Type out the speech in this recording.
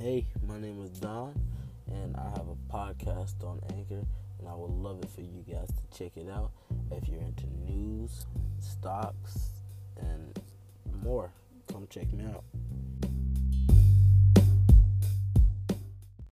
Hey, my name is Don, and I have a podcast on Anchor, and I would love it for you guys to check it out if you're into news, stocks, and more. Come check me out.